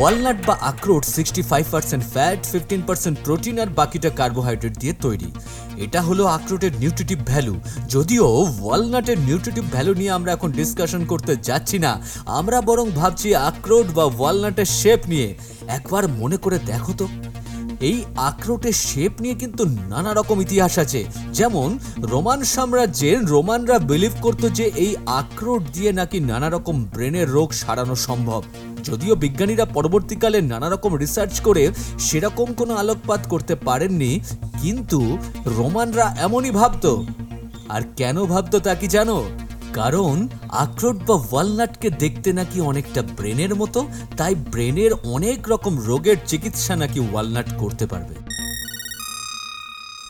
Walnut বা আখরোট sixty five percent fat fifteen percent protein আর বাকিটা কার্বোহাইড্রেট দিয়ে তৈরি। এটা হলো আখরোটের নিউট্রিটিভ ভ্যালু যদিও ওয়ালনাটের নিউট্রিটিভ ভ্যালু নিয়ে আমরা এখন ডিসকাশন করতে যাচ্ছি না, আমরা বরং ভাবছি আখরোট বা ওয়ালনাটের শেপ নিয়ে। একবার মনে করে দেখো তো। এই আখরোটের শেপ নিয়ে কিন্তু নানা রকম ইতিহাস আছে। যেমন, রোমান সাম্রাজ্যের রোমানরা বিলিভ করত যে এই আখরোট দিয়ে নাকি নানা রকম ব্রেনের রোগ সারানো সম্ভব। যদিও বিজ্ঞানীরা পরবর্তীকালে নানা রকম রিসার্চ করে সেরকম কোনো আলোকপাত করতে পারেননি, কিন্তু রোমানরা এমনই ভাবত। আর কেন ভাবত তা কি জানো? কারণ আখরোট বা ওয়ালনাটকে দেখতে নাকি অনেকটা ব্রেনের মতো, তাই ব্রেনের অনেক রকম রোগের চিকিৎসা নাকি ওয়ালনাট করতে পারবে।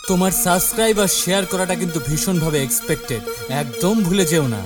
তোমার সাবস্ক্রাইব আর শেয়ার করাটা কিন্তু ভীষণভাবে এক্সপেক্টেড একদম ভুলে যেও না।